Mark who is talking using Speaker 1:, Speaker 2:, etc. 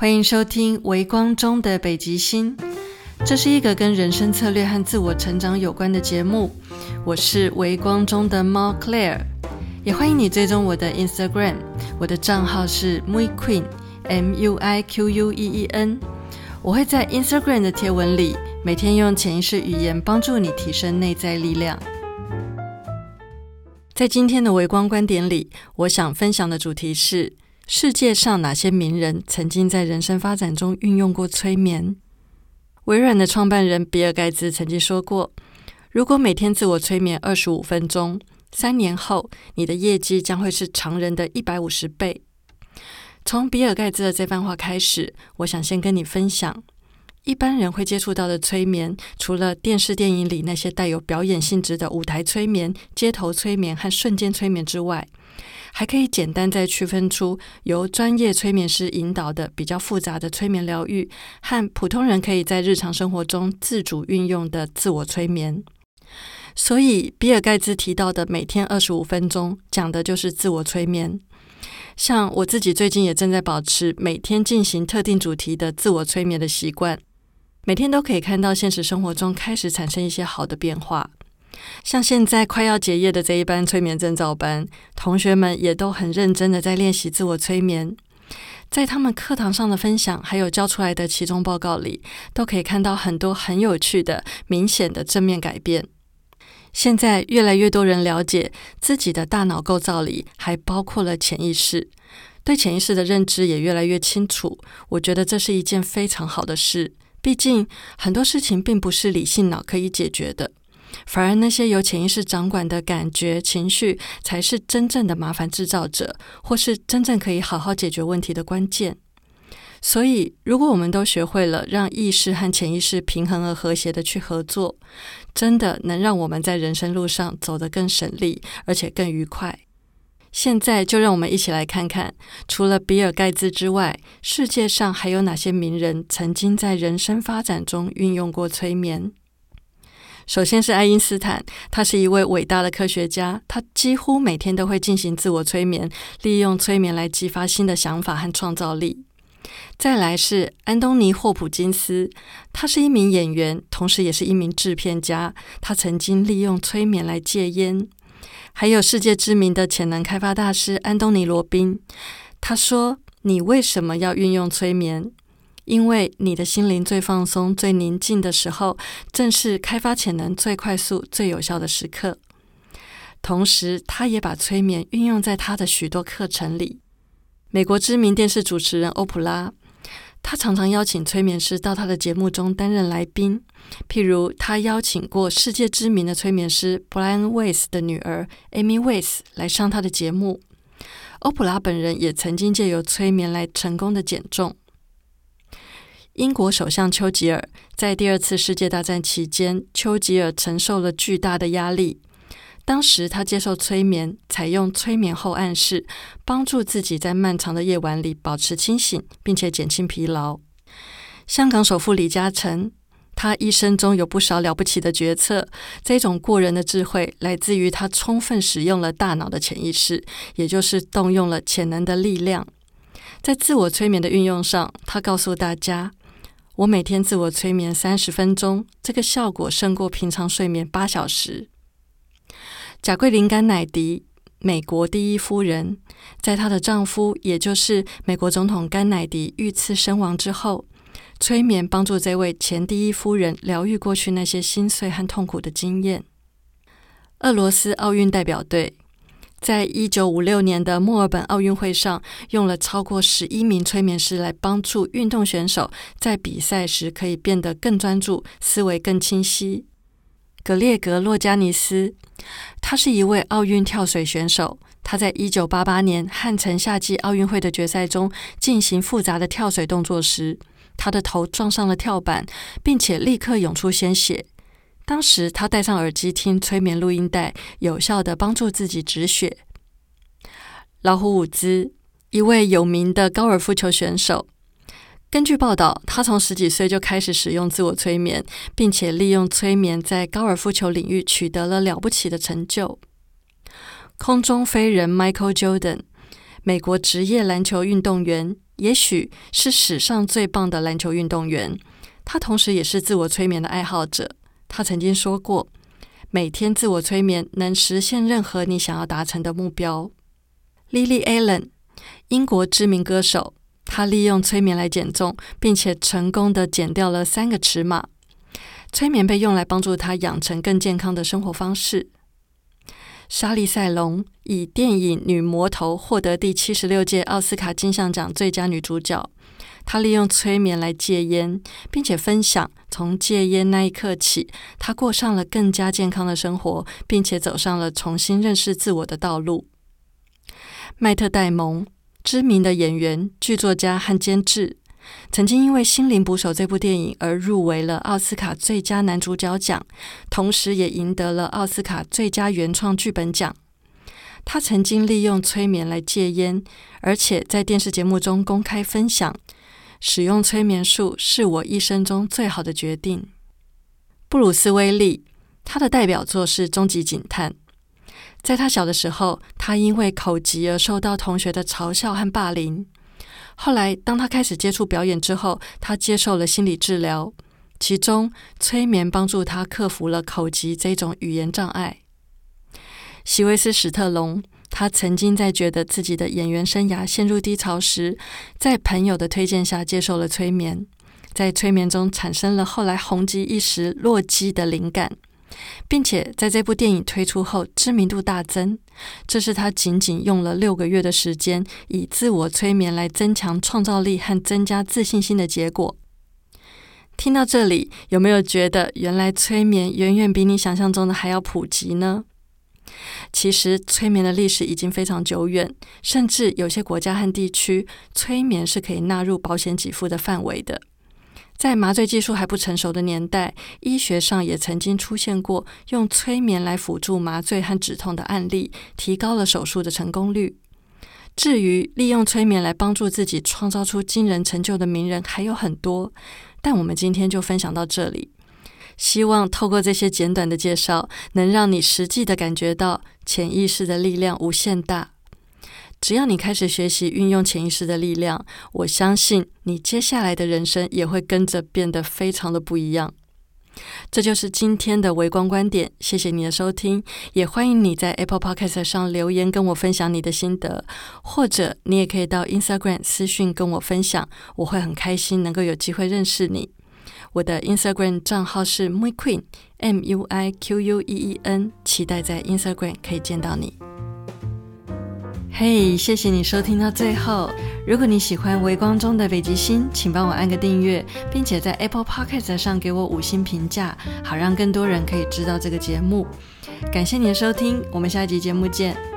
Speaker 1: 欢迎收听《微光中的北极星》，这是一个跟人生策略和自我成长有关的节目。我是微光中的猫 Claire，也欢迎你追踪我的 Instagram，我的账号是 Mui Queen，M U I Q U E E N。我会在 Instagram 的贴文里，每天用潜意识语言帮助你提升内在力量。在今天的微光观点里，我想分享的主题是。世界上哪些名人曾经在人生发展中运用过催眠？微软的创办人比尔盖茨曾经说过：“如果每天自我催眠二十五分钟，三年后你的业绩将会是常人的一百五十倍。”从比尔盖茨的这番话开始，我想先跟你分享，一般人会接触到的催眠，除了电视电影里那些带有表演性质的舞台催眠、街头催眠和瞬间催眠之外。还可以简单再区分出由专业催眠师引导的比较复杂的催眠疗愈，和普通人可以在日常生活中自主运用的自我催眠。所以，比尔盖茨提到的每天二十五分钟，讲的就是自我催眠。像我自己最近也正在保持每天进行特定主题的自我催眠的习惯，每天都可以看到现实生活中开始产生一些好的变化。像现在快要结业的这一班催眠证照班，同学们也都很认真的在练习自我催眠。在他们课堂上的分享，还有交出来的期中报告里，都可以看到很多很有趣的、明显的正面改变。现在越来越多人了解自己的大脑构造里还包括了潜意识，对潜意识的认知也越来越清楚。我觉得这是一件非常好的事，毕竟很多事情并不是理性脑可以解决的。反而，那些由潜意识掌管的感觉、情绪，才是真正的麻烦制造者，或是真正可以好好解决问题的关键。所以，如果我们都学会了让意识和潜意识平衡而和谐的去合作，真的能让我们在人生路上走得更省力，而且更愉快。现在，就让我们一起来看看，除了比尔盖茨之外，世界上还有哪些名人曾经在人生发展中运用过催眠。首先是爱因斯坦，他是一位伟大的科学家，他几乎每天都会进行自我催眠，利用催眠来激发新的想法和创造力。再来是安东尼·霍普金斯，他是一名演员，同时也是一名制片家，他曾经利用催眠来戒烟。还有世界知名的潜能开发大师安东尼·罗宾，他说：“你为什么要运用催眠？”因为你的心灵最放松、最宁静的时候，正是开发潜能最快速、最有效的时刻。同时，他也把催眠运用在他的许多课程里。美国知名电视主持人欧普拉，他常常邀请催眠师到他的节目中担任来宾。譬如，他邀请过世界知名的催眠师布莱恩·威斯的女儿 Amy 威斯来上他的节目。欧普拉本人也曾经借由催眠来成功的减重。英国首相丘吉尔在第二次世界大战期间，丘吉尔承受了巨大的压力。当时他接受催眠，采用催眠后暗示，帮助自己在漫长的夜晚里保持清醒，并且减轻疲劳。香港首富李嘉诚，他一生中有不少了不起的决策，这种过人的智慧来自于他充分使用了大脑的潜意识，也就是动用了潜能的力量。在自我催眠的运用上，他告诉大家。我每天自我催眠三十分钟，这个效果胜过平常睡眠八小时。贾桂林甘乃迪，美国第一夫人，在她的丈夫，也就是美国总统甘乃迪遇刺身亡之后，催眠帮助这位前第一夫人疗愈过去那些心碎和痛苦的经验。俄罗斯奥运代表队。在一九五六年的墨尔本奥运会上，用了超过十一名催眠师来帮助运动选手在比赛时可以变得更专注、思维更清晰。格列格·洛加尼斯，他是一位奥运跳水选手。他在一九八八年汉城夏季奥运会的决赛中进行复杂的跳水动作时，他的头撞上了跳板，并且立刻涌出鲜血。当时他戴上耳机听催眠录音带，有效的帮助自己止血。老虎伍兹，一位有名的高尔夫球选手，根据报道，他从十几岁就开始使用自我催眠，并且利用催眠在高尔夫球领域取得了了不起的成就。空中飞人 Michael Jordan，美国职业篮球运动员。也许是史上最棒的篮球运动员。他同时也是自我催眠的爱好者。他曾经说过：“每天自我催眠能实现任何你想要达成的目标。” Lily Allen，英国知名歌手，他利用催眠来减重，并且成功的减掉了三个尺码。催眠被用来帮助他养成更健康的生活方式。莎莉·赛隆以电影《女魔头》获得第七十六届奥斯卡金像奖最佳女主角。她利用催眠来戒烟，并且分享从戒烟那一刻起，她过上了更加健康的生活，并且走上了重新认识自我的道路。迈特·戴蒙，知名的演员、剧作家和监制。曾经因为《心灵捕手》这部电影而入围了奥斯卡最佳男主角奖，同时也赢得了奥斯卡最佳原创剧本奖。他曾经利用催眠来戒烟，而且在电视节目中公开分享，使用催眠术是我一生中最好的决定。布鲁斯·威利，他的代表作是《终极警探》。在他小的时候，他因为口疾而受到同学的嘲笑和霸凌。后来，当他开始接触表演之后，他接受了心理治疗，其中催眠帮助他克服了口疾这种语言障碍。席维斯·史特龙，他曾经在觉得自己的演员生涯陷入低潮时，在朋友的推荐下接受了催眠，在催眠中产生了后来红极一时《洛基》的灵感。并且在这部电影推出后，知名度大增。这是他仅仅用了六个月的时间，以自我催眠来增强创造力和增加自信心的结果。听到这里，有没有觉得原来催眠远远比你想象中的还要普及呢？其实，催眠的历史已经非常久远，甚至有些国家和地区，催眠是可以纳入保险给付的范围的。在麻醉技术还不成熟的年代，医学上也曾经出现过用催眠来辅助麻醉和止痛的案例，提高了手术的成功率。至于利用催眠来帮助自己创造出惊人成就的名人还有很多，但我们今天就分享到这里。希望透过这些简短的介绍，能让你实际的感觉到潜意识的力量无限大。只要你开始学习运用潜意识的力量，我相信你接下来的人生也会跟着变得非常的不一样。这就是今天的微光观点，谢谢你的收听，也欢迎你在 Apple Podcast 上留言跟我分享你的心得，或者你也可以到 Instagram 私讯跟我分享，我会很开心能够有机会认识你。我的 Instagram 账号是 Muiqueen M U I Q U E E N，期待在 Instagram 可以见到你。嘿，谢谢你收听到最后。如果你喜欢《微光中的北极星》，请帮我按个订阅，并且在 Apple Podcast 上给我五星评价，好让更多人可以知道这个节目。感谢你的收听，我们下一集节目见。